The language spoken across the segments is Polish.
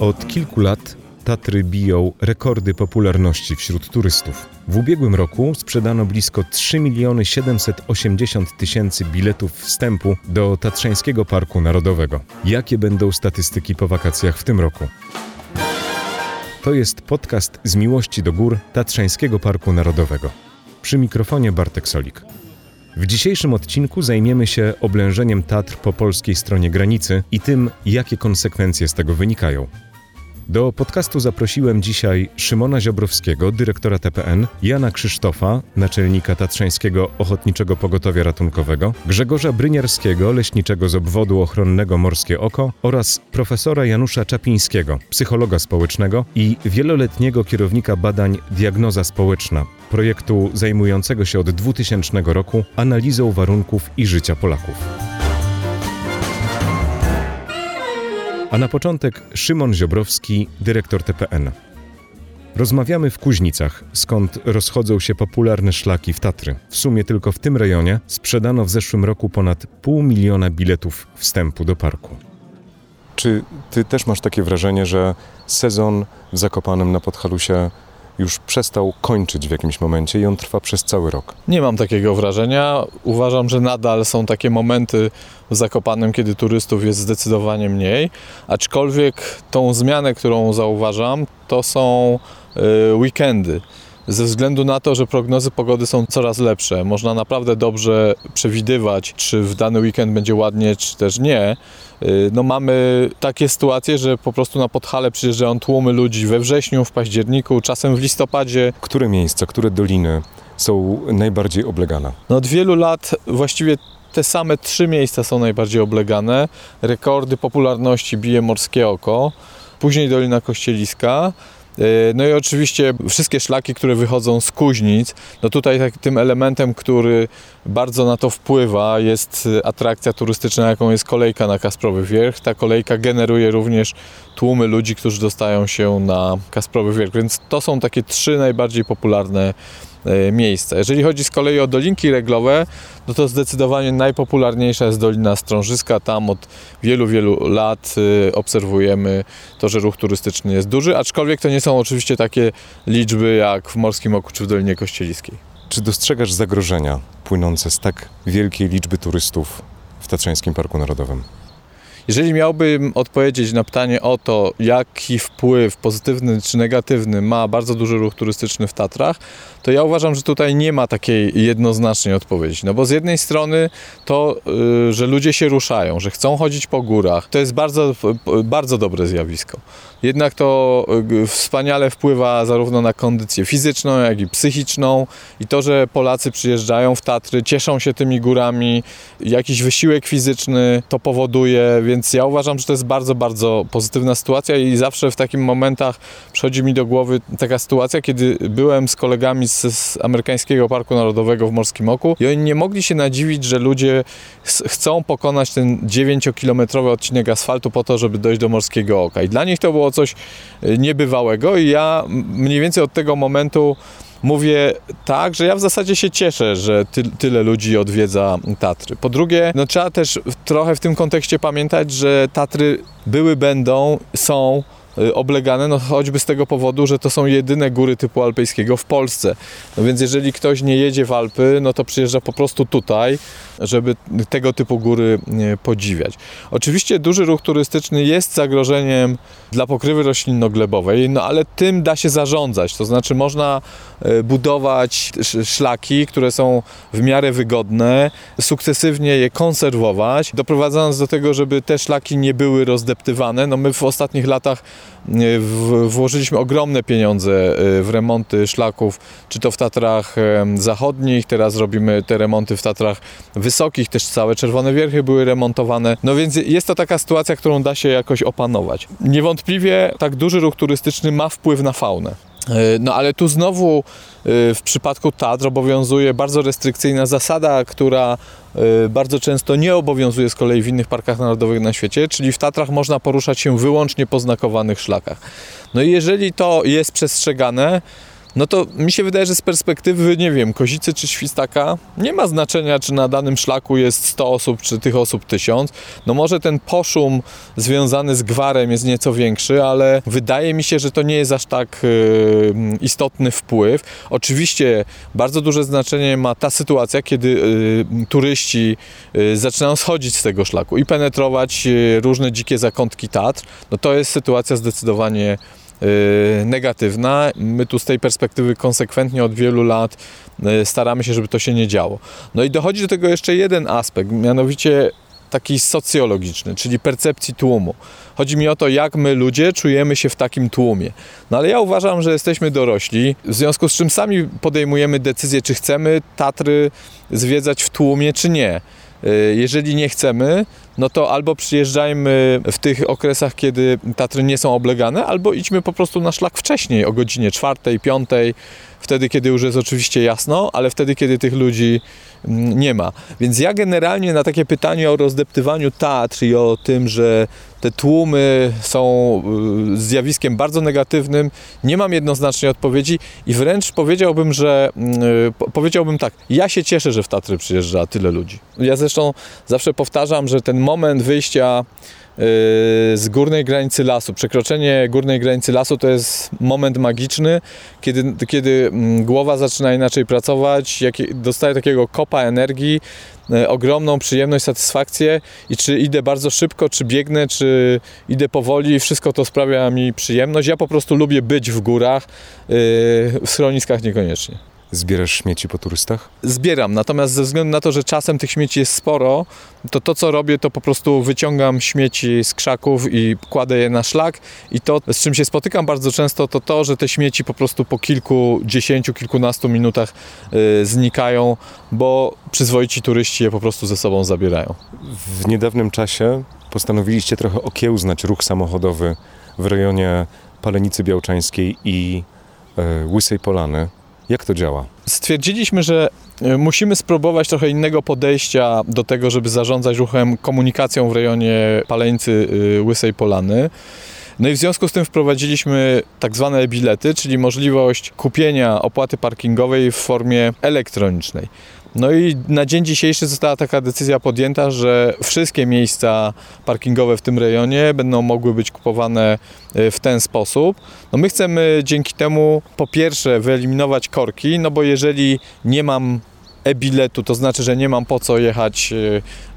Od kilku lat Tatry biją rekordy popularności wśród turystów. W ubiegłym roku sprzedano blisko 3 miliony 780 tysięcy biletów wstępu do Tatrzańskiego Parku Narodowego. Jakie będą statystyki po wakacjach w tym roku? To jest podcast z miłości do gór Tatrzańskiego Parku Narodowego. Przy mikrofonie Bartek Solik. W dzisiejszym odcinku zajmiemy się oblężeniem Tatr po polskiej stronie granicy i tym, jakie konsekwencje z tego wynikają. Do podcastu zaprosiłem dzisiaj Szymona Ziobrowskiego, dyrektora TPN, Jana Krzysztofa, naczelnika Tatrzańskiego Ochotniczego Pogotowia Ratunkowego, Grzegorza Bryniarskiego, leśniczego z obwodu ochronnego Morskie Oko oraz profesora Janusza Czapińskiego, psychologa społecznego i wieloletniego kierownika badań Diagnoza Społeczna, projektu zajmującego się od 2000 roku analizą warunków i życia Polaków. A na początek Szymon Ziobrowski, dyrektor TPN. Rozmawiamy w Kuźnicach, skąd rozchodzą się popularne szlaki w Tatry. W sumie tylko w tym rejonie sprzedano w zeszłym roku ponad pół miliona biletów wstępu do parku. Czy ty też masz takie wrażenie, że sezon w Zakopanem na Podhalusie już przestał kończyć w jakimś momencie i on trwa przez cały rok. Nie mam takiego wrażenia. Uważam, że nadal są takie momenty w Zakopanem, kiedy turystów jest zdecydowanie mniej, aczkolwiek tą zmianę, którą zauważam, to są y, weekendy ze względu na to, że prognozy pogody są coraz lepsze. Można naprawdę dobrze przewidywać, czy w dany weekend będzie ładnie, czy też nie. Y, no mamy takie sytuacje, że po prostu na Podhale przyjeżdżają tłumy ludzi we wrześniu, w październiku, czasem w listopadzie. Które miejsca, które doliny są najbardziej oblegane? No od wielu lat właściwie te same trzy miejsca są najbardziej oblegane. Rekordy popularności bije Morskie Oko, później Dolina Kościeliska, no i oczywiście wszystkie szlaki, które wychodzą z Kuźnic, no tutaj tak, tym elementem, który bardzo na to wpływa jest atrakcja turystyczna, jaką jest kolejka na Kasprowy Wierch. Ta kolejka generuje również tłumy ludzi, którzy dostają się na Kasprowy Wierch, więc to są takie trzy najbardziej popularne miejsca. Jeżeli chodzi z kolei o dolinki reglowe, no to zdecydowanie najpopularniejsza jest Dolina Strążyska. Tam od wielu, wielu lat e, obserwujemy to, że ruch turystyczny jest duży, aczkolwiek to nie są oczywiście takie liczby jak w Morskim Oku czy w Dolinie Kościeliskiej. Czy dostrzegasz zagrożenia płynące z tak wielkiej liczby turystów w Tatrzańskim Parku Narodowym? Jeżeli miałbym odpowiedzieć na pytanie o to, jaki wpływ pozytywny czy negatywny ma bardzo duży ruch turystyczny w Tatrach, to ja uważam, że tutaj nie ma takiej jednoznacznej odpowiedzi. No bo z jednej strony to, y, że ludzie się ruszają, że chcą chodzić po górach, to jest bardzo, bardzo dobre zjawisko. Jednak to y, wspaniale wpływa zarówno na kondycję fizyczną, jak i psychiczną i to, że Polacy przyjeżdżają w Tatry, cieszą się tymi górami, jakiś wysiłek fizyczny to powoduje, więc ja uważam, że to jest bardzo, bardzo pozytywna sytuacja i zawsze w takich momentach przychodzi mi do głowy taka sytuacja, kiedy byłem z kolegami z z, amerykańskiego Parku Narodowego w Morskim Oku i oni nie mogli się nadziwić, że ludzie chcą pokonać ten 9-kilometrowy odcinek asfaltu po to, żeby dojść do Morskiego Oka. I dla nich to było coś y, niebywałego i ja mniej więcej od tego momentu mówię tak, że ja w zasadzie się cieszę, że ty, tyle ludzi odwiedza Tatry. Po drugie, no trzeba też trochę w tym kontekście pamiętać, że Tatry były, będą, są oblegane, no choćby z tego powodu, że to są jedyne góry typu alpejskiego w Polsce. No więc jeżeli ktoś nie jedzie w Alpy, no to przyjeżdża po prostu tutaj, żeby tego typu góry podziwiać. Oczywiście duży ruch turystyczny jest zagrożeniem dla pokrywy roślinno-glebowej, no ale tym da się zarządzać, to znaczy można y, budować szlaki, które są w miarę wygodne, sukcesywnie je konserwować, doprowadzając do tego, żeby te szlaki nie były rozdeptywane. No my w ostatnich latach włożyliśmy ogromne pieniądze e, w remonty szlaków, czy to w Tatrach Zachodnich, teraz robimy te remonty w Tatrach Wysokich, też całe Czerwone Wierchy były remontowane. No więc jest to taka sytuacja, którą da się jakoś opanować. Niewątpliwie tak duży ruch turystyczny ma wpływ na faunę. E, no ale tu znowu e, w przypadku Tatr obowiązuje bardzo restrykcyjna zasada, która e, bardzo często nie obowiązuje z kolei w innych parkach narodowych na świecie, czyli w Tatrach można poruszać się wyłącznie po znakowanych szlakach. No i jeżeli to jest przestrzegane, no to mi się wydaje, że z perspektywy, nie wiem, Kozicy czy Świstaka nie ma znaczenia, czy na danym szlaku jest 100 osób, czy tych osób 1000. No może ten poszum związany z gwarem jest nieco większy, ale wydaje mi się, że to nie jest aż tak y, istotny wpływ. Oczywiście bardzo duże znaczenie ma ta sytuacja, kiedy y, turyści y, zaczynają schodzić z tego szlaku i penetrować różne dzikie zakątki Tatr. No to jest sytuacja zdecydowanie negatywna. My tu z tej perspektywy konsekwentnie od wielu lat staramy się, żeby to się nie działo. No i dochodzi do tego jeszcze jeden aspekt, mianowicie taki socjologiczny, czyli percepcji tłumu. Chodzi mi o to, jak my ludzie czujemy się w takim tłumie. No ale ja uważam, że jesteśmy dorośli, w związku z czym sami podejmujemy decyzję, czy chcemy Tatry zwiedzać w tłumie, czy nie. Y, jeżeli nie chcemy, no to albo przyjeżdżajmy w tych okresach, kiedy Tatry nie są oblegane, albo idźmy po prostu na szlak wcześniej, o godzinie czwartej, piątej, wtedy, kiedy już jest oczywiście jasno, ale wtedy, kiedy tych ludzi mm, nie ma. Więc ja generalnie na takie pytanie o rozdeptywaniu Tatr i o tym, że te tłumy są y, zjawiskiem bardzo negatywnym, nie mam jednoznacznej odpowiedzi i wręcz powiedziałbym, że mm, y, powiedziałbym tak, ja się cieszę, że w Tatry przyjeżdża tyle ludzi. Ja zresztą zawsze powtarzam, że ten moment wyjścia z górnej granicy lasu. Przekroczenie górnej granicy lasu to jest moment magiczny, kiedy, kiedy mm, głowa zaczyna inaczej pracować, jak, dostaje takiego kopa energii, ogromną przyjemność, satysfakcję i czy idę bardzo szybko, czy biegnę, czy idę powoli, wszystko to sprawia mi przyjemność. Ja po prostu lubię być w górach, e, w schroniskach niekoniecznie. Zbierasz śmieci po turystach? Zbieram, natomiast ze względu na to, że czasem tych śmieci jest sporo, to to co robię, to po prostu wyciągam śmieci z krzaków i kładę je na szlak i to, z czym się spotykam bardzo często, to to, że te śmieci po prostu po kilku, dziesięciu, kilkunastu minutach y, znikają, bo przyzwoici turyści je po prostu ze sobą zabierają. W niedawnym czasie postanowiliście trochę okiełznać ruch samochodowy w rejonie Palenicy Białczańskiej i y, Łysej Polany. Jak to działa? Stwierdziliśmy, że e, musimy spróbować trochę innego podejścia do tego, żeby zarządzać ruchem, komunikacją w rejonie Paleńcy e, Łysej Polany. No i w związku z tym wprowadziliśmy tak zwane bilety, czyli możliwość kupienia opłaty parkingowej w formie elektronicznej. No i na dzień dzisiejszy została taka decyzja podjęta, że wszystkie miejsca parkingowe w tym rejonie będą mogły być kupowane e, w ten sposób. No my chcemy dzięki temu po pierwsze wyeliminować korki, no bo jeżeli nie mam e-biletu, to znaczy, że nie mam po co jechać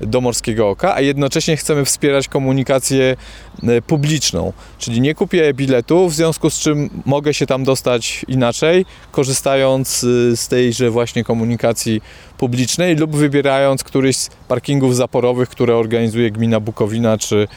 e, do Morskiego Oka, a jednocześnie chcemy wspierać komunikację e, publiczną, czyli nie kupię e-biletu, w związku z czym mogę się tam dostać inaczej, korzystając z tejże właśnie komunikacji publicznej lub wybierając któryś z parkingów zaporowych, które organizuje gmina Bukowina czy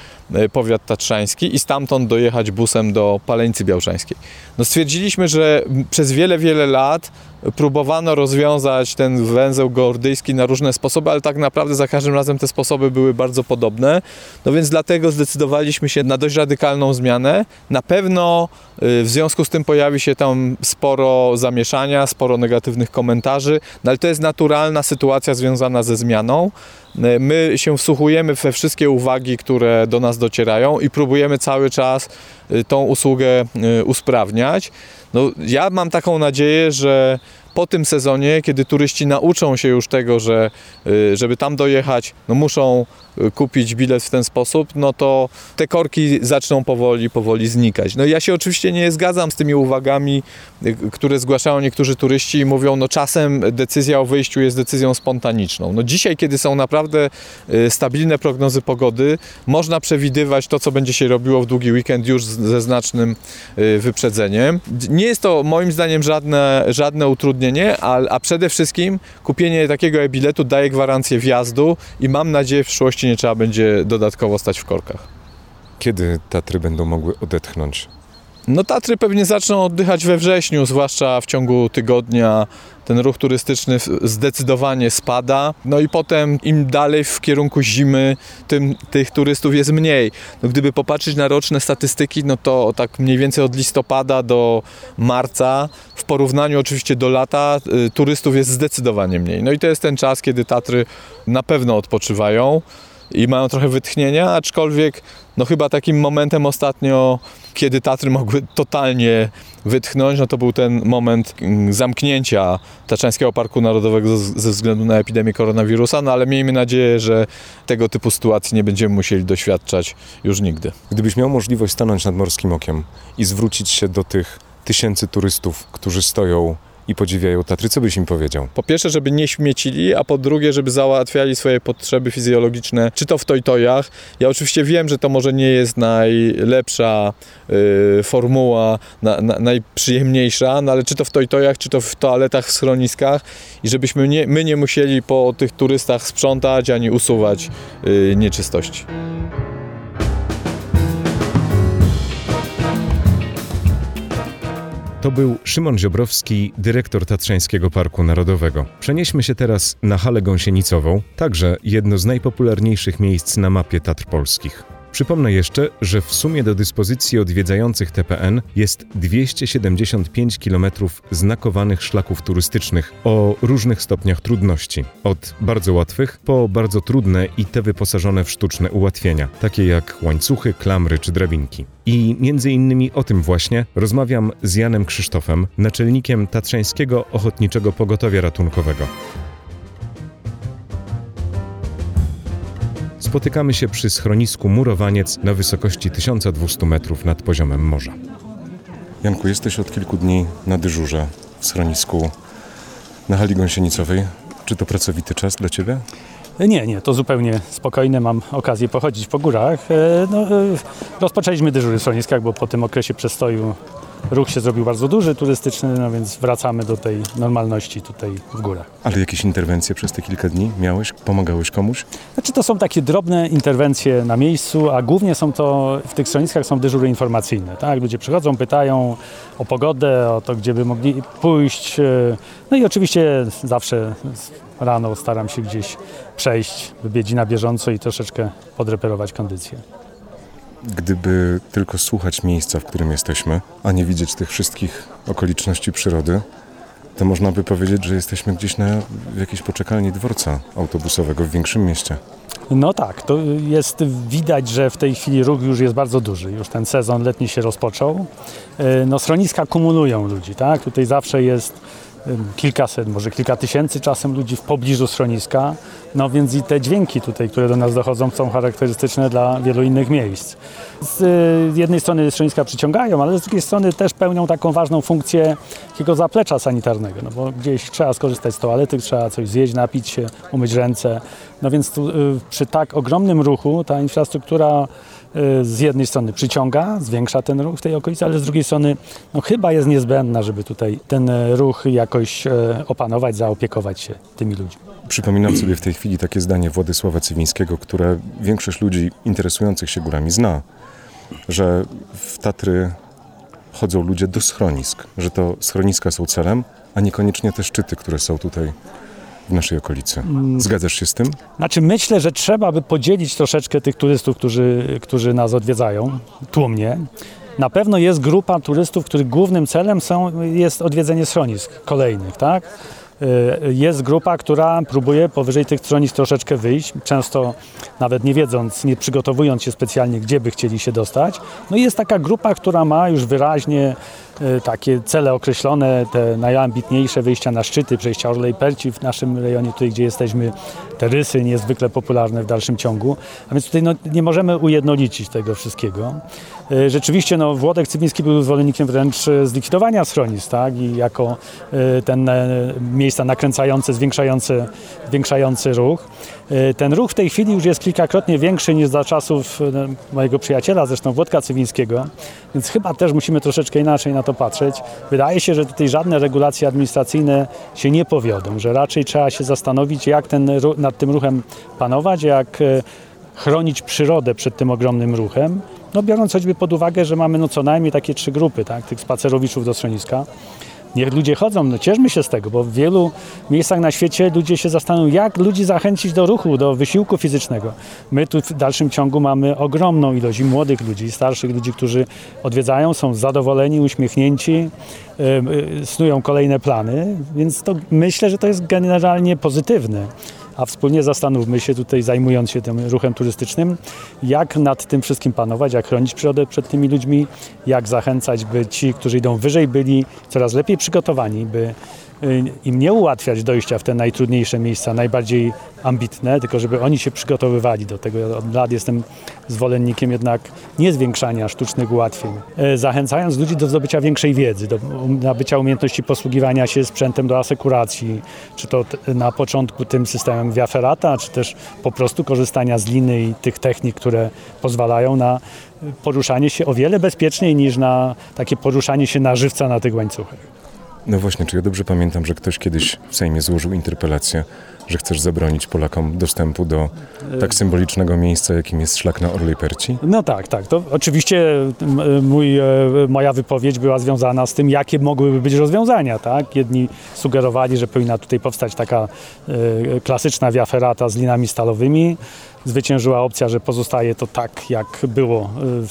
powiat tatrzański i stamtąd dojechać busem do Paleńcy Białczańskiej. No stwierdziliśmy, że przez wiele, wiele lat próbowano rozwiązać ten węzeł geordyjski na różne sposoby, ale tak naprawdę za każdym razem te sposoby były bardzo podobne. No więc dlatego zdecydowaliśmy się na dość radykalną zmianę. Na pewno y, w związku z tym pojawi się tam sporo zamieszania, sporo negatywnych komentarzy, no ale to jest naturalna sytuacja związana ze zmianą. Y, my się wsłuchujemy we wszystkie uwagi, które do nas docierają i próbujemy cały czas y, tą usługę usprawniać. No, ja mam taką nadzieję, że po tym sezonie, kiedy turyści nauczą się już tego, że y, żeby tam dojechać, no muszą y, kupić bilet w ten sposób, no to te korki zaczną powoli, powoli znikać. No ja się oczywiście nie zgadzam z tymi uwagami, y, które zgłaszają niektórzy turyści i mówią, no czasem decyzja o wyjściu jest decyzją spontaniczną. No dzisiaj, kiedy są naprawdę stabilne prognozy pogody, można przewidywać to, co będzie się robiło w długi weekend już ze znacznym wyprzedzeniem. Nie jest to moim zdaniem żadne, żadne utrudnienie utrudnienie, a, a przede wszystkim kupienie takiego e-biletu daje gwarancję wjazdu i mam nadzieję w przyszłości nie trzeba będzie dodatkowo stać w korkach. Kiedy Tatry będą mogły odetchnąć? No Tatry pewnie zaczną oddychać we wrześniu, zwłaszcza w ciągu tygodnia ten ruch turystyczny zdecydowanie spada. No i potem im dalej w kierunku zimy, tym tych turystów jest mniej. No gdyby popatrzeć na roczne statystyki, no to tak mniej więcej od listopada do marca, w porównaniu oczywiście do lata, y, turystów jest zdecydowanie mniej. No i to jest ten czas, kiedy Tatry na pewno odpoczywają. i mają trochę wytchnienia, aczkolwiek no chyba takim momentem ostatnio, kiedy Tatry mogły totalnie wytchnąć, no to był ten moment mm, zamknięcia Tatrzańskiego Parku Narodowego ze względu na epidemię koronawirusa, no ale miejmy nadzieję, że tego typu sytuacji nie będziemy musieli doświadczać już nigdy. Gdybyś miał możliwość stanąć nad morskim okiem i zwrócić się do tych tysięcy turystów, którzy stoją i podziwiają Tatry, co byś im powiedział? Po pierwsze, żeby nie śmiecili, a po drugie, żeby załatwiali swoje potrzeby fizjologiczne, czy to w tojtojach. Ja oczywiście wiem, że to może nie jest najlepsza y, formuła, na, na, najprzyjemniejsza, no ale czy to w tojtojach, czy to w toaletach, w schroniskach i żebyśmy nie, my nie musieli po tych turystach sprzątać ani usuwać y, nieczystości. To był Szymon Ziobrowski, dyrektor Tatrzańskiego Parku Narodowego. Przenieśmy się teraz na Halę Gąsienicową, także jedno z najpopularniejszych miejsc na mapie Tatr Polskich. Przypomnę jeszcze, że w sumie do dyspozycji odwiedzających TPN jest 275 km znakowanych szlaków turystycznych o różnych stopniach trudności. Od bardzo łatwych po bardzo trudne i te wyposażone w sztuczne ułatwienia, takie jak łańcuchy, klamry czy drabinki. I między innymi o tym właśnie rozmawiam z Janem Krzysztofem, naczelnikiem Tatrzańskiego Ochotniczego Pogotowia Ratunkowego. Spotykamy się przy schronisku Murowaniec na wysokości 1200 metrów nad poziomem morza. Janku, jesteś od kilku dni na dyżurze w schronisku na hali gąsienicowej. Czy to pracowity czas dla Ciebie? Nie, nie, to zupełnie spokojne. Mam okazję pochodzić po górach. E, no, e, rozpoczęliśmy dyżury w schroniskach, bo po tym okresie przestoju ruch się zrobił bardzo duży, turystyczny, no więc wracamy do tej normalności tutaj w górach. Ale jakieś interwencje przez te kilka dni miałeś? Pomagałeś komuś? Znaczy to są takie drobne interwencje na miejscu, a głównie są to, w tych schroniskach są dyżury informacyjne, tak? Ludzie przychodzą, pytają o pogodę, o to, gdzie by mogli pójść. No i oczywiście zawsze rano staram się gdzieś przejść, wybiedzi na bieżąco i troszeczkę podreperować kondycję gdyby tylko słuchać miejsca, w którym jesteśmy, a nie widzieć tych wszystkich okoliczności przyrody, to można by powiedzieć, że jesteśmy gdzieś na jakiejś poczekalni dworca autobusowego w większym mieście. No tak, to jest widać, że w tej chwili ruch już jest bardzo duży. Już ten sezon letni się rozpoczął. E, no schroniska kumulują ludzi, tak? Tutaj zawsze jest kilkaset, może kilka tysięcy czasem ludzi w pobliżu schroniska. No więc i te dźwięki tutaj, które do nas dochodzą, są charakterystyczne dla wielu innych miejsc. Z y, jednej strony schroniska przyciągają, ale z drugiej strony też pełnią taką ważną funkcję takiego zaplecza sanitarnego, no bo gdzieś trzeba skorzystać z toalety, trzeba coś zjeść, napić się, umyć ręce. No więc tu, y, przy tak ogromnym ruchu ta infrastruktura z jednej strony przyciąga, zwiększa ten ruch w tej okolicy, ale z drugiej strony no, chyba jest niezbędna, żeby tutaj ten ruch jakoś opanować, zaopiekować się tymi ludźmi. Przypominam sobie w tej chwili takie zdanie Władysława Cywińskiego, które większość ludzi interesujących się górami zna, że w Tatry chodzą ludzie do schronisk, że to schroniska są celem, a niekoniecznie te szczyty, które są tutaj w naszej okolicy. Zgadzasz się z tym? Znaczy myślę, że trzeba by podzielić troszeczkę tych turystów, którzy, którzy nas odwiedzają, tłumnie. Na pewno jest grupa turystów, których głównym celem są, jest odwiedzenie schronisk kolejnych, tak? Y, jest grupa, która próbuje powyżej tych schronisk troszeczkę wyjść, często nawet nie wiedząc, nie przygotowując się specjalnie, gdzie by chcieli się dostać. No i jest taka grupa, która ma już wyraźnie takie cele określone, te najambitniejsze wyjścia na szczyty, przejścia Orlej Perci w naszym rejonie, tutaj gdzie jesteśmy, te rysy niezwykle popularne w dalszym ciągu. A więc tutaj no, nie możemy ujednolicić tego wszystkiego. Y, rzeczywiście no, Włodek Cywiński był zwolennikiem wręcz zlikwidowania schronisk, tak? I jako ten miejsca nakręcające, zwiększające, zwiększający ruch. E, ten ruch w tej chwili już jest kilkakrotnie większy niż za czasów e, mojego przyjaciela, zresztą Włodka Cywińskiego, więc chyba też musimy troszeczkę inaczej na to patrzeć. Wydaje się, że tutaj żadne regulacje administracyjne się nie powiodą, że raczej trzeba się zastanowić, jak ten, nad tym ruchem panować, jak e, chronić przyrodę przed tym ogromnym ruchem. No biorąc choćby pod uwagę, że mamy no co najmniej takie trzy grupy, tak, tych spacerowiczów do schroniska. Niech ludzie chodzą, no cieszmy się z tego, bo w wielu miejscach na świecie ludzie się zastanawiają, jak ludzi zachęcić do ruchu, do wysiłku fizycznego. My tu w dalszym ciągu mamy ogromną ilość młodych ludzi, starszych ludzi, którzy odwiedzają, są zadowoleni, uśmiechnięci, yy, snują kolejne plany, więc to myślę, że to jest generalnie pozytywne. A wspólnie zastanówmy się tutaj, zajmując się tym ruchem turystycznym, jak nad tym wszystkim panować, jak chronić przyrodę przed tymi ludźmi, jak zachęcać, by ci, którzy idą wyżej, byli coraz lepiej przygotowani, by im nie ułatwiać dojścia w te najtrudniejsze miejsca, najbardziej ambitne, tylko żeby oni się przygotowywali do tego. Ja od lat jestem zwolennikiem jednak nie zwiększania sztucznych ułatwień, y, zachęcając ludzi do zdobycia większej wiedzy, do nabycia umiejętności posługiwania się sprzętem do asekuracji, czy to na początku tym systemem via ferrata, czy też po prostu korzystania z liny i tych technik, które pozwalają na poruszanie się o wiele bezpieczniej niż na takie poruszanie się na żywca na tych łańcuchach. No właśnie, czy ja dobrze pamiętam, że ktoś kiedyś w Sejmie złożył interpelację, że chcesz zabronić Polakom dostępu do tak symbolicznego miejsca, jakim jest szlak na Orlej Perci? No tak, tak. To oczywiście mój, e, moja wypowiedź była związana z tym, jakie mogłyby być rozwiązania. Tak? Jedni sugerowali, że powinna tutaj powstać taka y, klasyczna via ferrata z linami stalowymi, zwyciężyła opcja, że pozostaje to tak, jak było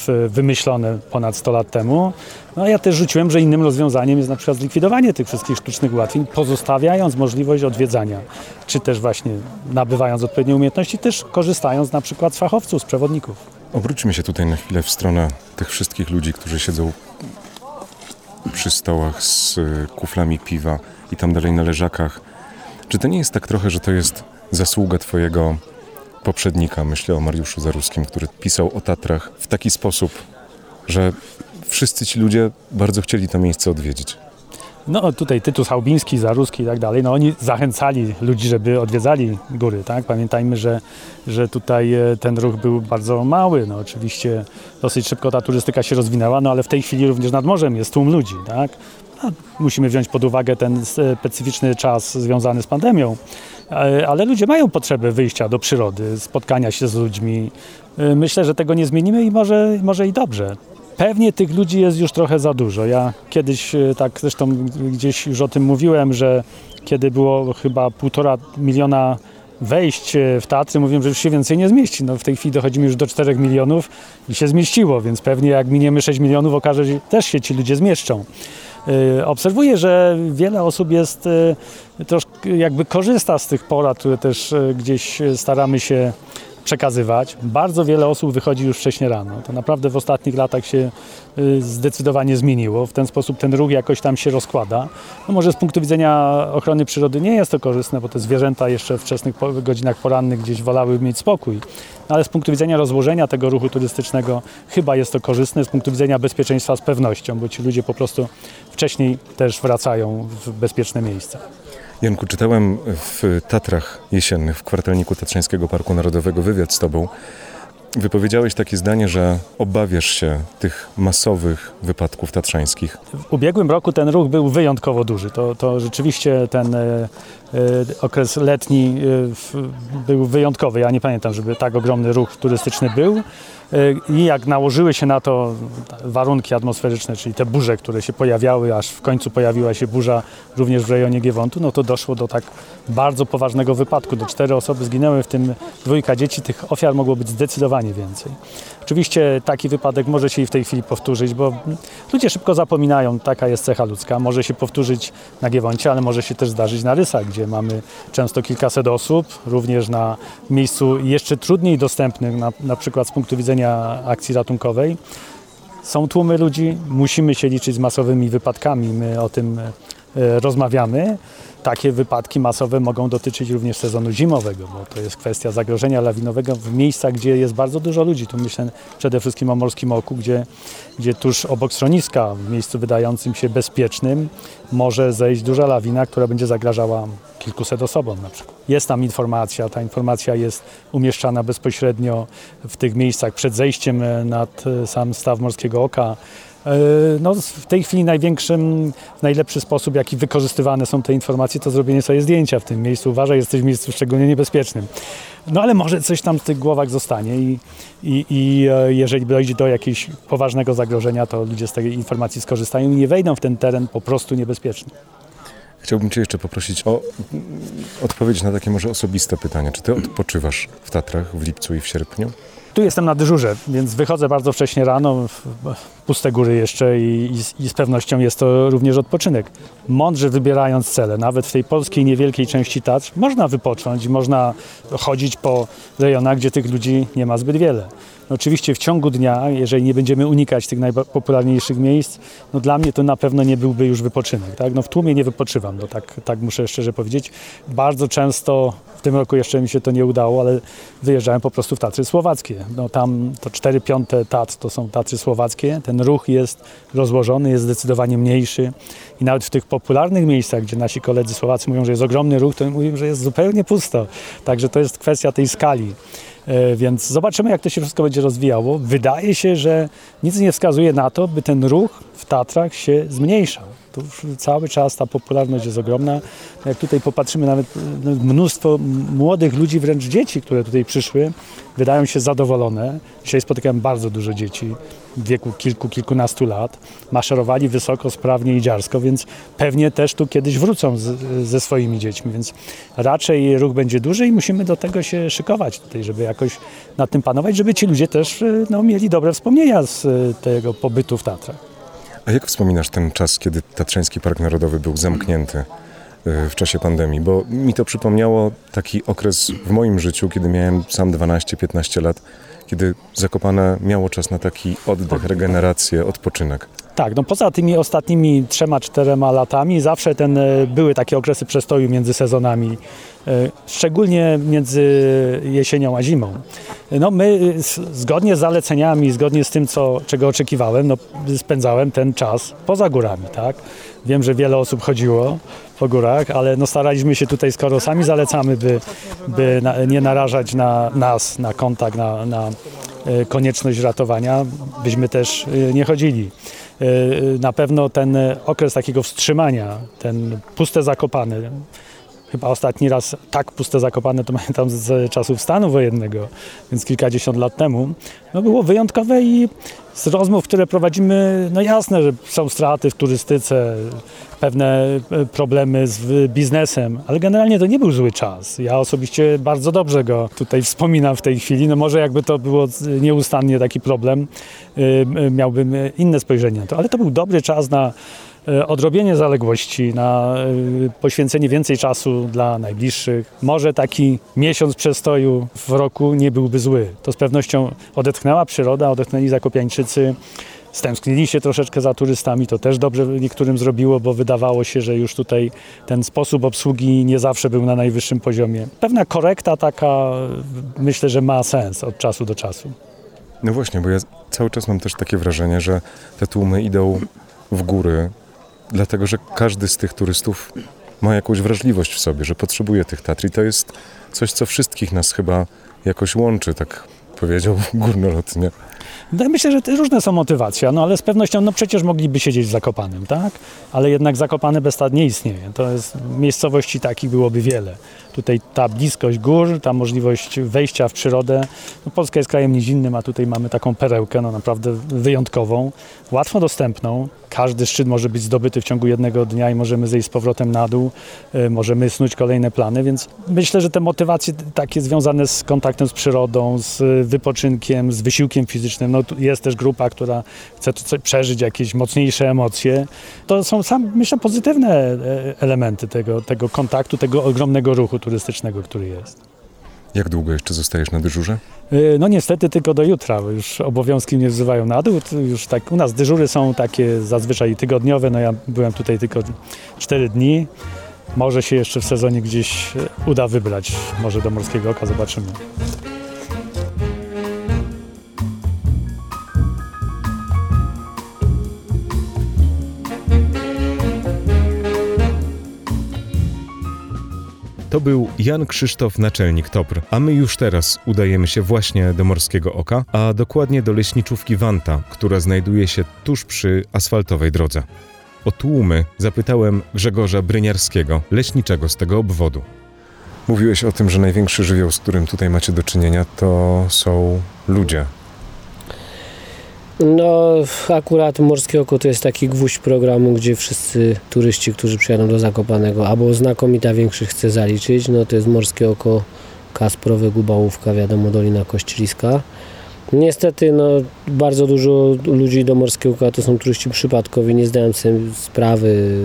y, wymyślone ponad 100 lat temu. No ja też rzuciłem, że innym rozwiązaniem jest na przykład zlikwidowanie tych wszystkich sztucznych ułatwień, pozostawiając możliwość odwiedzania, czy też właśnie nabywając odpowiednie umiejętności, też korzystając na przykład z fachowców, z przewodników. Obróćmy się tutaj na chwilę w stronę tych wszystkich ludzi, którzy siedzą przy stołach z y, kuflami piwa i tam dalej na leżakach. Czy to nie jest tak trochę, że to jest zasługa Twojego poprzednika, myślę o Mariuszu Zaruskim, który pisał o Tatrach w taki sposób, że wszyscy ci ludzie bardzo chcieli to miejsce odwiedzić. No tutaj Tytus Haubiński, Zaruski i tak dalej, no oni zachęcali ludzi, żeby odwiedzali góry, tak? Pamiętajmy, że, że tutaj e, ten ruch był bardzo mały, no oczywiście dosyć szybko ta turystyka się rozwinęła, no ale w tej chwili również nad morzem jest tłum ludzi, tak? No, musimy wziąć pod uwagę ten specyficzny czas związany z pandemią, e, ale ludzie mają potrzebę wyjścia do przyrody, spotkania się z ludźmi. E, myślę, że tego nie zmienimy i może, może i dobrze. Pewnie tych ludzi jest już trochę za dużo. Ja kiedyś e, tak zresztą gdzieś już o tym mówiłem, że kiedy było chyba półtora miliona wejść w Tatry, mówiłem, że już się więcej nie zmieści. No w tej chwili dochodzimy już do 4 milionów i się zmieściło, więc pewnie jak miniemy 6 milionów, okaże się, też się ci ludzie zmieszczą. Y, obserwuję, że wiele osób jest y, troszkę jakby korzysta z tych porad, które też y, gdzieś staramy się przekazywać. Bardzo wiele osób wychodzi już wcześniej rano. To naprawdę w ostatnich latach się y, zdecydowanie zmieniło. W ten sposób ten ruch jakoś tam się rozkłada. No może z punktu widzenia ochrony przyrody nie jest to korzystne, bo te zwierzęta jeszcze w wczesnych godzinach porannych gdzieś wolały mieć spokój. No ale z punktu widzenia rozłożenia tego ruchu turystycznego chyba jest to korzystne. Z punktu widzenia bezpieczeństwa z pewnością, bo ci ludzie po prostu wcześniej też wracają w bezpieczne miejsca. Janku, czytałem w Tatrach jesiennych, w kwartalniku Tatrzańskiego Parku Narodowego wywiad z Tobą. Wypowiedziałeś takie zdanie, że obawiasz się tych masowych wypadków tatrzańskich. W ubiegłym roku ten ruch był wyjątkowo duży. To, to rzeczywiście ten e, e, okres letni e, był wyjątkowy. Ja nie pamiętam, żeby tak ogromny ruch turystyczny był. I jak nałożyły się na to warunki atmosferyczne, czyli te burze, które się pojawiały, aż w końcu pojawiła się burza również w rejonie Giewontu, no to doszło do tak bardzo poważnego wypadku. Do cztery osoby zginęły, w tym dwójka dzieci. Tych ofiar mogło być zdecydowanie więcej. Oczywiście taki wypadek może się i w tej chwili powtórzyć, bo ludzie szybko zapominają, taka jest cecha ludzka. Może się powtórzyć na Giewoncie, ale może się też zdarzyć na Rysach, gdzie mamy często kilkaset osób, również na miejscu jeszcze trudniej dostępnym, na, na przykład z punktu widzenia akcji ratunkowej. Są tłumy ludzi, musimy się liczyć z masowymi wypadkami, my o tym rozmawiamy takie wypadki masowe mogą dotyczyć również sezonu zimowego, bo to jest kwestia zagrożenia lawinowego w miejscach, gdzie jest bardzo dużo ludzi. Tu myślę przede wszystkim o Morskim Oku, gdzie, gdzie tuż obok schroniska, w miejscu wydającym się bezpiecznym, może zejść duża lawina, która będzie zagrażała kilkuset osobom na przykład. Jest tam informacja, ta informacja jest umieszczana bezpośrednio w tych miejscach przed zejściem nad sam staw Morskiego Oka, E, no, w tej chwili największym, najlepszy sposób, jaki wykorzystywane są te informacje, to zrobienie sobie zdjęcia w tym miejscu. Uważaj, jesteś w miejscu szczególnie niebezpiecznym. No ale może coś tam w tych głowach zostanie i, i, i e, jeżeli dojdzie do jakiegoś poważnego zagrożenia, to ludzie z tej informacji skorzystają i nie wejdą w ten teren po prostu niebezpieczny. Chciałbym Cię jeszcze poprosić o odpowiedź na takie może osobiste pytania. Czy Ty odpoczywasz w Tatrach w lipcu i w sierpniu? Tu jestem na dyżurze, więc wychodzę bardzo wcześnie rano. Puste góry jeszcze i, i, i, z pewnością jest to również odpoczynek. Mądrze wybierając cele, nawet w tej polskiej niewielkiej części Tatr, można wypocząć, można chodzić po rejonach, gdzie tych ludzi nie ma zbyt wiele. No oczywiście w ciągu dnia, jeżeli nie będziemy unikać tych najpopularniejszych miejsc, no dla mnie to na pewno nie byłby już wypoczynek. Tak? No w tłumie nie wypoczywam, no tak, tak muszę szczerze powiedzieć. Bardzo często, w tym roku jeszcze mi się to nie udało, ale wyjeżdżałem po prostu w Tatry Słowackie. No tam to 4 piąte Tatr to są Tatry Słowackie. Ten ruch jest rozłożony, jest zdecydowanie mniejszy i nawet w tych popularnych miejscach, gdzie nasi koledzy Słowacy mówią, że jest ogromny ruch, to mówią, że jest zupełnie pusto. Także to jest kwestia tej skali. E, więc zobaczymy, jak to się wszystko będzie rozwijało. Wydaje się, że nic nie wskazuje na to, by ten ruch w Tatrach się zmniejszał. Tu cały czas ta popularność jest ogromna. Jak tutaj popatrzymy, nawet mnóstwo młodych ludzi, wręcz dzieci, które tutaj przyszły, wydają się zadowolone. Dzisiaj spotykałem bardzo dużo dzieci w wieku kilku, kilkunastu lat. Maszerowali wysoko, sprawnie i dziarsko, więc pewnie też tu kiedyś wrócą z, ze swoimi dziećmi, więc raczej ruch będzie duży i musimy do tego się szykować tutaj, żeby jakoś nad tym panować, żeby ci ludzie też no, mieli dobre wspomnienia z tego pobytu w Tatrach. A jak wspominasz ten czas, kiedy Tatrzański Park Narodowy był zamknięty e, w czasie pandemii? Bo mi to przypomniało taki okres w moim życiu, kiedy miałem sam 12-15 lat, kiedy Zakopane miało czas na taki oddech, regenerację, odpoczynek. Tak, no poza tymi ostatnimi trzema, czterema latami zawsze ten, e, były takie okresy przestoju między sezonami, e, szczególnie między jesienią a zimą. No my zgodnie z zaleceniami, zgodnie z tym, co, czego oczekiwałem, no, spędzałem ten czas poza górami, tak? Wiem, że wiele osób chodziło po górach, ale no staraliśmy się tutaj, skoro sami zalecamy, by, by na, nie narażać na nas, na kontakt, na, na e, konieczność ratowania, byśmy też nie chodzili. Y, na pewno ten okres takiego wstrzymania, ten puste zakopane, chyba ostatni raz tak puste zakopane to pamiętam z czasów stanu wojennego, więc kilkadziesiąt lat temu, no było wyjątkowe i z rozmów, które prowadzimy, no jasne, że są straty w turystyce, pewne e, problemy z biznesem, ale generalnie to nie był zły czas. Ja osobiście bardzo dobrze go tutaj wspominam w tej chwili. No może jakby to było nieustannie taki problem, e, miałbym inne spojrzenie na to, ale to był dobry czas na e, odrobienie zaległości, na poświęcenie więcej czasu dla najbliższych. Może taki miesiąc przestoju w roku nie byłby zły. To z pewnością odetchnęła przyroda, odetchnęli zakopiańczycy stęsknili się troszeczkę za turystami, to też dobrze niektórym zrobiło, bo wydawało się, że już tutaj ten sposób obsługi nie zawsze był na najwyższym poziomie. Pewna korekta taka myślę, że ma sens od czasu do czasu. No właśnie, bo ja cały czas mam też takie wrażenie, że te tłumy idą w góry, dlatego że każdy z tych turystów ma jakąś wrażliwość w sobie, że potrzebuje tych Tatr i to jest coś, co wszystkich nas chyba jakoś łączy, tak powiedział górnolotnie. No, myślę, że różne są motywacje, no ale z pewnością, no przecież mogliby siedzieć w Zakopanem, tak? Ale jednak Zakopane bez stad nie istnieje. To jest, miejscowości takich byłoby wiele. Tutaj ta bliskość gór, ta możliwość wejścia w przyrodę. No, Polska jest krajem nizinnym, a tutaj mamy taką perełkę, no naprawdę wyjątkową, łatwo dostępną. Każdy szczyt może być zdobyty w ciągu jednego dnia i możemy zejść z powrotem na dół, y, możemy snuć kolejne plany, więc myślę, że te motywacje takie związane z kontaktem z przyrodą, z wypoczynkiem, z wysiłkiem fizycznym, no jest też grupa, która chce przeżyć jakieś mocniejsze emocje. To są sam, myślę, pozytywne e, elementy tego, tego kontaktu, tego ogromnego ruchu turystycznego, który jest. Jak długo jeszcze zostajesz na dyżurze? Y, no niestety tylko do jutra, bo już obowiązki mnie wzywają na dół. Już tak, u nas dyżury są takie zazwyczaj tygodniowe, no ja byłem tutaj tylko 4 dni. Może się jeszcze w sezonie gdzieś uda wybrać, może do Morskiego Oka, zobaczymy. To był Jan Krzysztof Naczelnik Topr, a my już teraz udajemy się właśnie do Morskiego Oka, a dokładnie do leśniczówki Wanta, która znajduje się tuż przy asfaltowej drodze. O tłumy zapytałem Grzegorza Bryniarskiego, leśniczego z tego obwodu. Mówiłeś o tym, że największy żywioł, z którym tutaj macie do czynienia, to są ludzie, no, akurat Morskie Oko to jest taki gwóźdź programu, gdzie wszyscy turyści, którzy przyjadą do Zakopanego, albo znakomita większość chce zaliczyć, no to jest Morskie Oko, Kasprowe, Gubałówka, wiadomo, Dolina Kościeliska. Niestety no, bardzo dużo ludzi do Morskiego to są turyści przypadkowi, nie zdają sobie sprawy,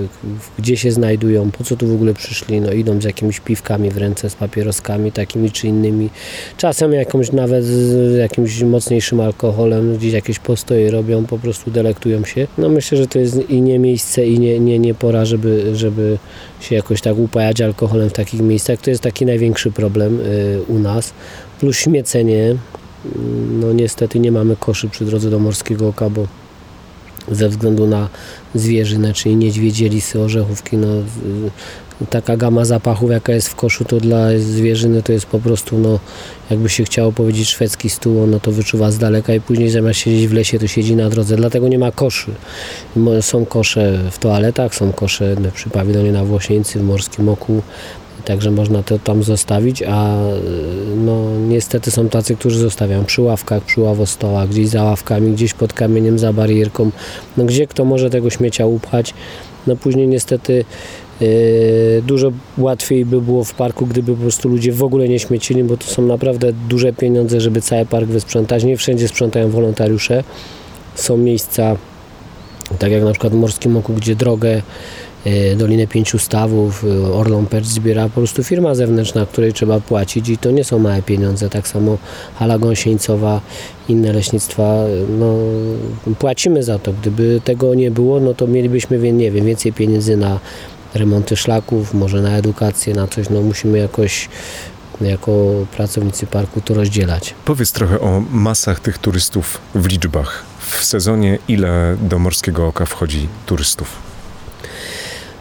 gdzie się znajdują, po co tu w ogóle przyszli, no idą z jakimiś piwkami w ręce, z papieroskami takimi czy innymi, czasem jakąś nawet z jakimś mocniejszym alkoholem, gdzieś jakieś postoje robią, po prostu delektują się. No myślę, że to jest i nie miejsce i nie, nie, nie pora, żeby, żeby się jakoś tak upajać alkoholem w takich miejscach. To jest taki największy problem y, u nas. Plus śmiecenie, no niestety nie mamy koszy przy drodze do Morskiego Oka, bo ze względu na zwierzynę, czyli niedźwiedzie, lisy, orzechówki, no, taka gama zapachów, jaka jest w koszu, to dla zwierzyny to jest po prostu, no, jakby się chciało powiedzieć szwedzki stół, ono to wyczuwa z daleka i później zamiast siedzieć w lesie, to siedzi na drodze, dlatego nie ma koszy. Są kosze w toaletach, są kosze przy pawilonie na Włosieńcy, w Morskim Oku, Także można to tam zostawić, a no, niestety są tacy, którzy zostawiają przy ławkach, przy ławostołach, gdzieś za ławkami, gdzieś pod kamieniem, za barierką. No, gdzie kto może tego śmiecia upchać? No później niestety yy, dużo łatwiej by było w parku, gdyby po prostu ludzie w ogóle nie śmiecili, bo to są naprawdę duże pieniądze, żeby cały park wysprzątać. Nie wszędzie sprzątają wolontariusze. Są miejsca, tak jak na przykład w Morskim Oku, gdzie drogę Dolinę Pięciu Stawów, e, Orlą Percz zbiera po prostu firma zewnętrzna, której trzeba płacić i to nie są małe pieniądze. Tak samo Hala Gąsieńcowa, inne leśnictwa, e, no, płacimy za to. Gdyby tego nie było, no to mielibyśmy, nie wiem, więcej pieniędzy na remonty szlaków, może na edukację, na coś, no musimy jakoś jako pracownicy parku to rozdzielać. Powiedz trochę o masach tych turystów w liczbach. W sezonie ile do Morskiego Oka wchodzi turystów?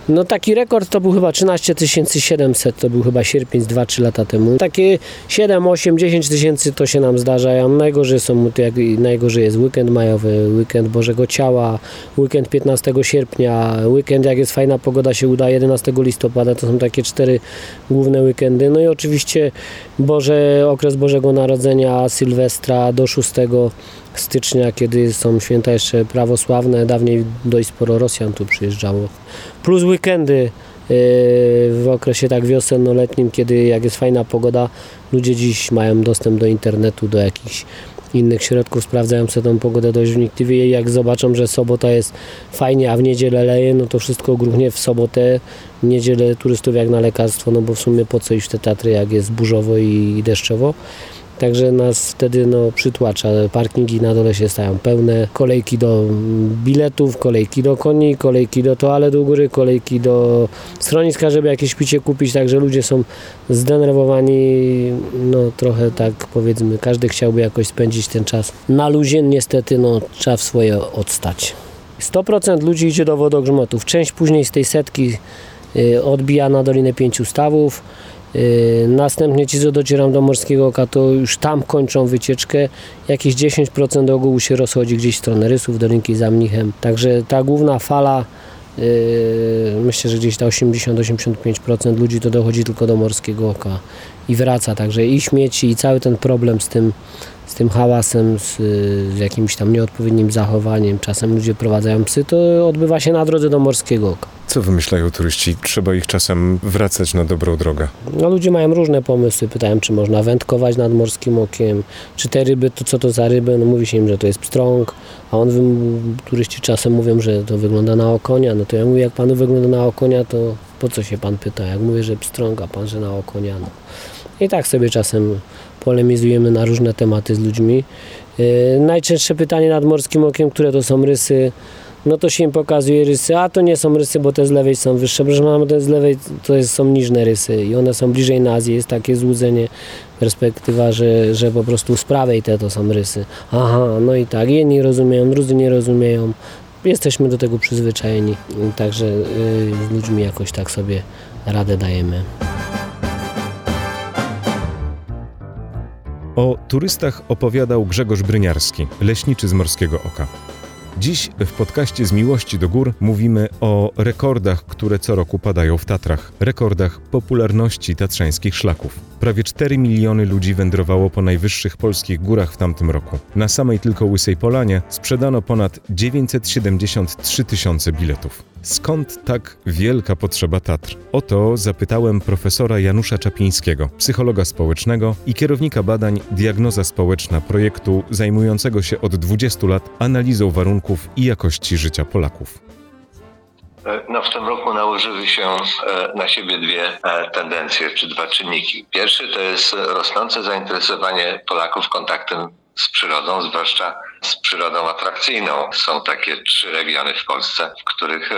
No taki rekord to był chyba 13 700, to był chyba sierpień 2-3 lata temu. Takie 7, 8, 10 tysięcy to się nam zdarza. Najgorzej, są, jak, najgorzej jest weekend majowy, weekend Bożego Ciała, weekend 15 sierpnia, weekend jak jest fajna pogoda się uda 11 listopada, to są takie cztery główne weekendy. No i oczywiście Boże, okres Bożego Narodzenia, Sylwestra do 6 stycznia, kiedy są święta jeszcze prawosławne, dawniej dość sporo Rosjan tu przyjeżdżało. Plus weekendy yy, w okresie tak wiosenno-letnim, kiedy jak jest fajna pogoda, ludzie dziś mają dostęp do internetu, do jakichś innych środków, sprawdzają sobie tą pogodę dość wnikliwie i jak zobaczą, że sobota jest fajnie, a w niedzielę leje, no to wszystko gruchnie w sobotę, w niedzielę turystów jak na lekarstwo, no bo w sumie po co iść w te Tatry, jak jest burzowo i deszczowo. Także nas wtedy no, przytłacza. Parkingi na dole się stają pełne, kolejki do biletów, kolejki do koni, kolejki do toalet u góry, kolejki do schroniska, żeby jakieś picie kupić. Także ludzie są zdenerwowani, no trochę tak powiedzmy, każdy chciałby jakoś spędzić ten czas na luzie. Niestety no, trzeba w swoje odstać. 100% ludzi idzie do wodogrzmotów. Część później z tej setki y, odbija na Dolinę Pięciu Stawów. Yy, następnie ci, co docierają do Morskiego Oka, to już tam kończą wycieczkę. Jakieś 10% ogółu się rozchodzi gdzieś w stronę Rysów, Dolinki za Mnichem. Także ta główna fala, yy, myślę, że gdzieś ta 80-85% ludzi to dochodzi tylko do Morskiego Oka i wraca. Także i śmieci, i cały ten problem z tym, tym hałasem, z, z, jakimś tam nieodpowiednim zachowaniem. Czasem ludzie prowadzają psy, to odbywa się na drodze do Morskiego Oka. Co wymyślają turyści? Trzeba ich czasem wracać na dobrą drogę. No, ludzie mają różne pomysły. Pytają, czy można wędkować nad Morskim Okiem, czy te ryby, to co to za ryby? No mówi się im, że to jest pstrąg, a on, turyści czasem mówią, że to wygląda na okonia. No to ja mówię, jak panu wygląda na okonia, to po co się pan pyta? Jak mówię, że pstrąg, a pan, że na okonia. No. I tak sobie czasem polemizujemy na różne tematy z ludźmi. Yy, najczęstsze pytanie nad Morskim Okiem, które to są rysy, no to się im pokazuje rysy, a to nie są rysy, bo te z lewej są wyższe, proszę mamy te z lewej to jest, są niżne rysy i one są bliżej na Azji, jest takie złudzenie, perspektywa, że, że po prostu z prawej te to są rysy. Aha, no i tak, jedni rozumieją, drudzy nie rozumieją, jesteśmy do tego przyzwyczajeni, także yy, z ludźmi jakoś tak sobie radę dajemy. O turystach opowiadał Grzegorz Bryniarski, leśniczy z Morskiego Oka. Dziś w podcaście z Miłości do Gór mówimy o rekordach, które co roku padają w Tatrach. Rekordach popularności tatrzańskich szlaków. Prawie 4 miliony ludzi wędrowało po najwyższych polskich górach w tamtym roku. Na samej tylko Łysej Polanie sprzedano ponad 973 tysiące biletów. Skąd tak wielka potrzeba Tatr? O to zapytałem profesora Janusza Czapińskiego, psychologa społecznego i kierownika badań Diagnoza Społeczna projektu zajmującego się od 20 lat analizą warunków i jakości życia Polaków. No, w tym roku nałożyły się e, na siebie dwie e, tendencje, czy dwa czynniki. Pierwszy to jest rosnące zainteresowanie Polaków kontaktem z przyrodą, zwłaszcza z przyrodą atrakcyjną. Są takie trzy regiony w Polsce, w których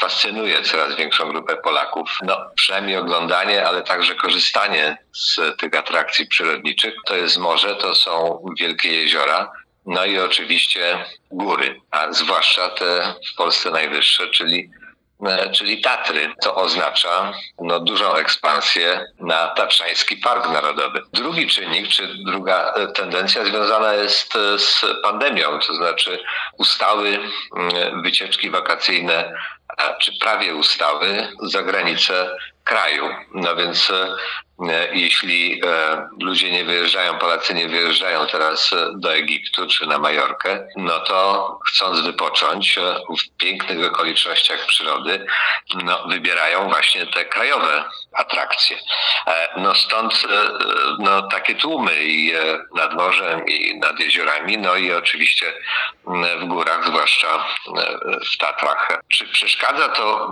fascynuje coraz większą grupę Polaków. No, przynajmniej oglądanie, ale także korzystanie z tych atrakcji przyrodniczych. To jest morze, to są wielkie jeziora, no i oczywiście góry, a zwłaszcza te w Polsce najwyższe, czyli E, czyli Tatry. To oznacza no, dużą ekspansję na Tatrzański Park Narodowy. Drugi czynnik, czy druga e, tendencja związana jest e, z pandemią, to znaczy ustały wycieczki wakacyjne, czy prawie ustawy za granicę kraju. No więc E, jeśli e, ludzie nie wyjeżdżają, Polacy nie wyjeżdżają teraz e, do Egiptu czy na Majorkę, no to chcąc wypocząć w pięknych okolicznościach przyrody, no, wybierają właśnie te krajowe atrakcje. No stąd no, takie tłumy i nad morzem i nad jeziorami, no i oczywiście w górach, zwłaszcza w Tatrach. Czy przeszkadza to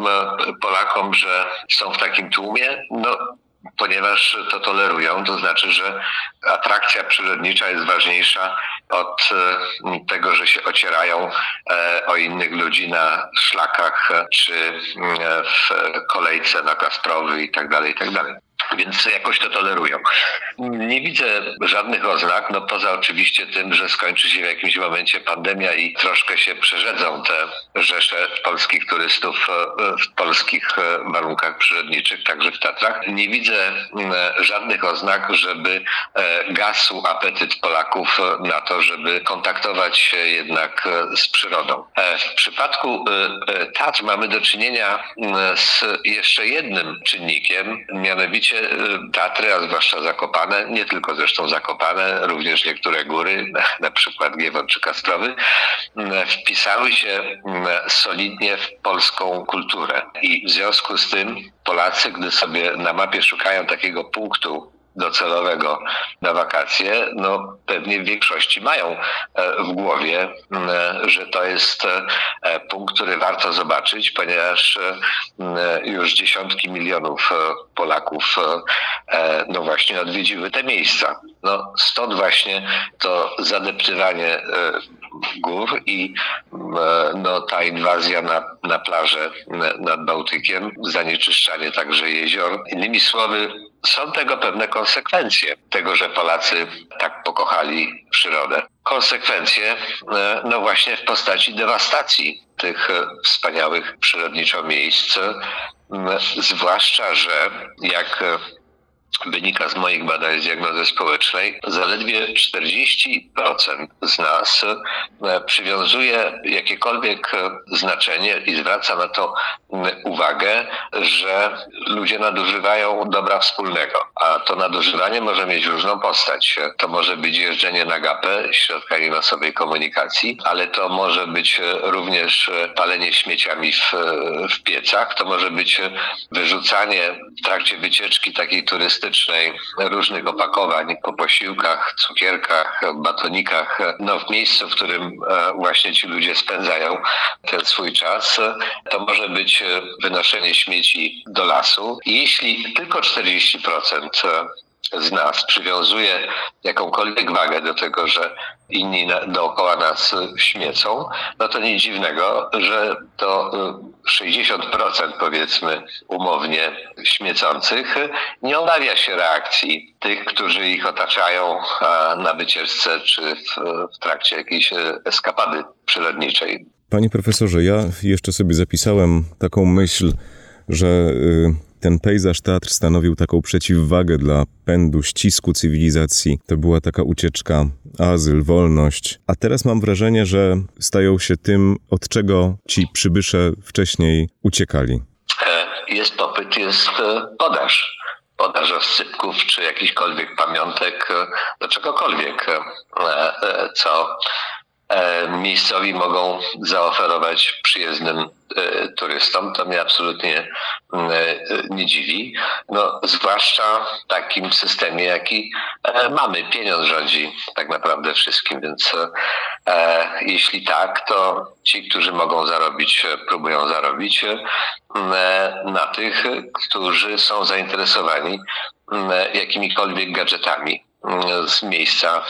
Polakom, że są w takim tłumie? No ponieważ to tolerują, to znaczy, że atrakcja przyrodnicza jest ważniejsza od e, tego, że się ocierają e, o innych ludzi na szlakach czy e, w kolejce na Kasprowy i tak dalej, i tak dalej więc jakoś to tolerują. Nie widzę żadnych oznak, no poza oczywiście tym, że skończy się w jakimś momencie pandemia i troszkę się przerzedzą te rzesze polskich turystów e, w polskich e, warunkach przyrodniczych, także w Tatrach. Nie widzę żadnych oznak, żeby e, gasł apetyt Polaków na to, żeby kontaktować się jednak z przyrodą. W przypadku Tatr mamy do czynienia z jeszcze jednym czynnikiem, mianowicie Y, Tatry, a zwłaszcza Zakopane, nie tylko zresztą Zakopane, również niektóre góry, na przykład Giewon czy Kastrowy, y, wpisały się y, solidnie w polską kulturę. I w związku z tym Polacy, gdy sobie na mapie szukają takiego punktu docelowego na wakacje, no pewnie w większości mają e, w głowie, że to jest e, punkt, który warto zobaczyć, ponieważ już dziesiątki milionów e, Polaków no właśnie odwiedziły te miejsca. No stąd właśnie to zadeptywanie gór i no, ta inwazja na, na plażę nad Bałtykiem, zanieczyszczanie także jezior. Innymi słowy, są tego pewne konsekwencje, tego, że Polacy tak pokochali przyrodę. Konsekwencje, e, no właśnie w postaci dewastacji tych e, wspaniałych przyrodniczo miejsc, zwłaszcza, że jak e, wynika z moich badań z diagnozy społecznej, zaledwie 40% z nas e, przywiązuje jakiekolwiek znaczenie i zwraca na to uwagę, że ludzie nadużywają dobra wspólnego. A to nadużywanie może mieć różną postać. To może być jeżdżenie na gapę środkami masowej komunikacji, ale to może być również palenie śmieciami w, w piecach, to może być wyrzucanie w trakcie wycieczki takiej turystycznej różnych opakowań po posiłkach, cukierkach, batonikach, no w miejscu, w którym e, właśnie ci ludzie spędzają ten swój czas, to może być wynoszenie śmieci do lasu. Jeśli tylko 40% z nas przywiązuje jakąkolwiek wagę do tego, że inni dookoła nas śmiecą, no to nic dziwnego, że to 60% y, powiedzmy umownie śmiecących nie obawia się reakcji tych, którzy ich otaczają na wycieczce czy w, w trakcie jakiejś eskapady przyrodniczej. Panie profesorze, ja jeszcze sobie zapisałem taką myśl, że y, ten pejzaż teatr stanowił taką przeciwwagę dla pędu, ścisku cywilizacji. To była taka ucieczka, azyl, wolność. A teraz mam wrażenie, że stają się tym, od czego ci przybysze wcześniej uciekali. E, jest popyt, jest e, podaż podaż oscypków czy jakichkolwiek pamiątek, e, do czegokolwiek, co miejscowi mogą zaoferować przyjezdnym turystom. To mnie absolutnie nie dziwi. No, zwłaszcza w takim systemie, jaki mamy. Pieniądz rządzi tak naprawdę wszystkim, więc jeśli tak, to ci, którzy mogą zarobić, próbują zarobić na tych, którzy są zainteresowani jakimikolwiek gadżetami z miejsca,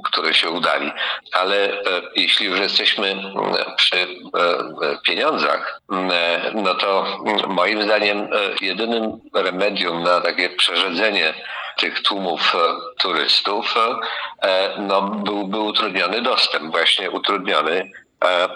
które się udali. Ale e, jeśli już jesteśmy przy e, pieniądzach, no to moim zdaniem e, jedynym remedium na takie przerzedzenie tych tłumów turystów no, byłby utrudniony dostęp, właśnie utrudniony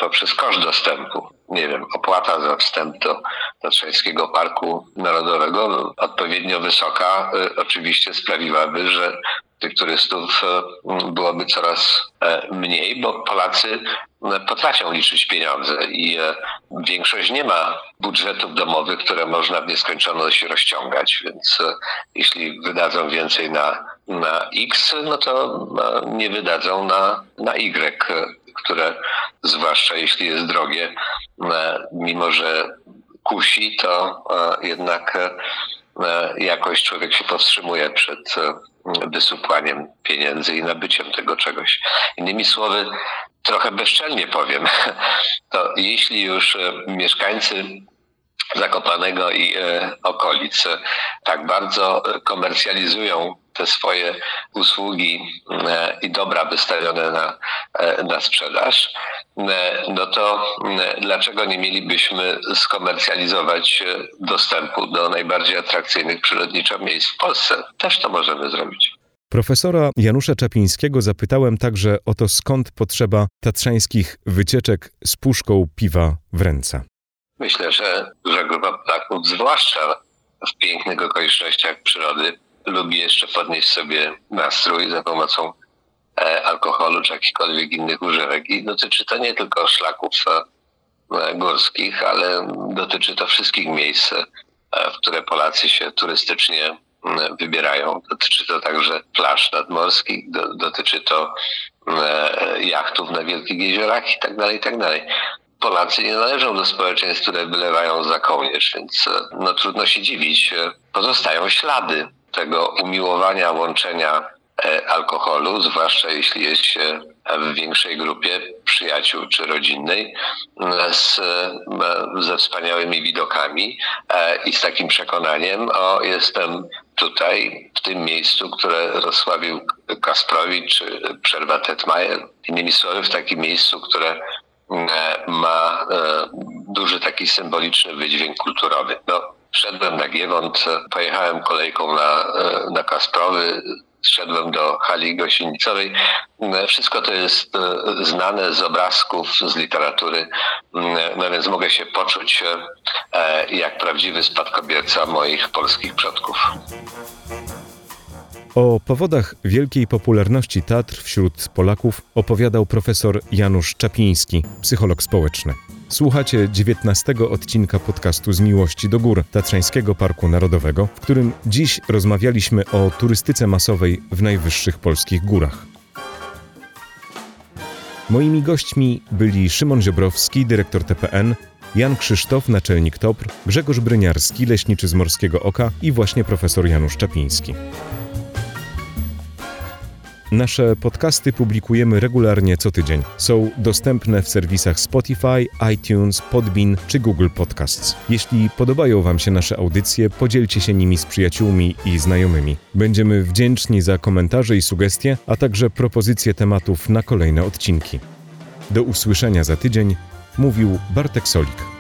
poprzez koszt dostępu. Nie wiem, opłata za wstęp do Tatrzańskiego Parku Narodowego odpowiednio wysoka oczywiście sprawiłaby, że tych turystów e, byłoby coraz e, mniej, bo Polacy e, potrafią liczyć pieniądze i większość nie ma budżetów domowych, które można w nieskończoność rozciągać, więc jeśli wydadzą więcej na, na X, no to nie wydadzą na, na Y, które zwłaszcza jeśli jest drogie, mimo że kusi, to jednak jakoś człowiek się powstrzymuje przed wysupłaniem pieniędzy i nabyciem tego czegoś. Innymi słowy, trochę bezczelnie powiem, to jeśli już e, mieszkańcy Zakopanego i e, okolic e, tak bardzo komercjalizują te swoje usługi i dobra wystawione na, na sprzedaż, no to dlaczego nie mielibyśmy skomercjalizować dostępu do najbardziej atrakcyjnych przyrodniczo miejsc w Polsce? Też to możemy zrobić. Profesora Janusza Czapińskiego zapytałem także o to, skąd potrzeba tatrzańskich wycieczek z puszką piwa w ręce. Myślę, że duża grupa ptaków, zwłaszcza w pięknych okolicznościach przyrody, lubi jeszcze podnieść sobie nastrój za pomocą e, alkoholu czy jakichkolwiek innych używek. I dotyczy to nie tylko szlaków e, górskich, ale dotyczy to wszystkich miejsc, e, w które Polacy się turystycznie wybierają. Dotyczy to także plaż nadmorskich, do, dotyczy to jachtów na wielkich jeziorach i tak dalej, i tak dalej. Polacy nie należą do społeczeństw, które wylewają za kołnierz, więc no, trudno się dziwić. Pozostają ślady tego umiłowania łączenia e, alkoholu, zwłaszcza jeśli jest się w większej grupie przyjaciół czy rodzinnej, z, ze wspaniałymi widokami e, i z takim przekonaniem, o jestem tutaj, w tym miejscu, które rozsławił Kasprowicz czy Przerwa Tetmajer. Innymi słowy, w takim miejscu, które ma e, duży taki symboliczny wydźwięk kulturowy. No, Wszedłem na Giewont, pojechałem kolejką na, e, na Kasprowy, zszedłem do hali gościnicowej. Wszystko to jest e, znane z obrazków, z literatury, no więc mogę się poczuć e, jak prawdziwy spadkobierca moich polskich przodków. O powodach wielkiej popularności Tatr wśród Polaków opowiadał profesor Janusz Czapiński, psycholog społeczny. Słuchacie 19 odcinka podcastu Z Miłości do Gór Tatrzańskiego Parku Narodowego, w którym dziś rozmawialiśmy o turystyce masowej w najwyższych polskich górach. Moimi gośćmi byli Szymon Ziobrowski, dyrektor TPN, Jan Krzysztof, naczelnik TOPR, Grzegorz Bryniarski, leśniczy z Morskiego Oka i właśnie profesor Janusz Czapiński. Nasze podcasty publikujemy regularnie co tydzień. Są dostępne w serwisach Spotify, iTunes, Podbean czy Google Podcasts. Jeśli podobają Wam się nasze audycje, podzielcie się nimi z przyjaciółmi i znajomymi. Będziemy wdzięczni za komentarze i sugestie, a także propozycje tematów na kolejne odcinki. Do usłyszenia za tydzień, mówił Bartek Solik.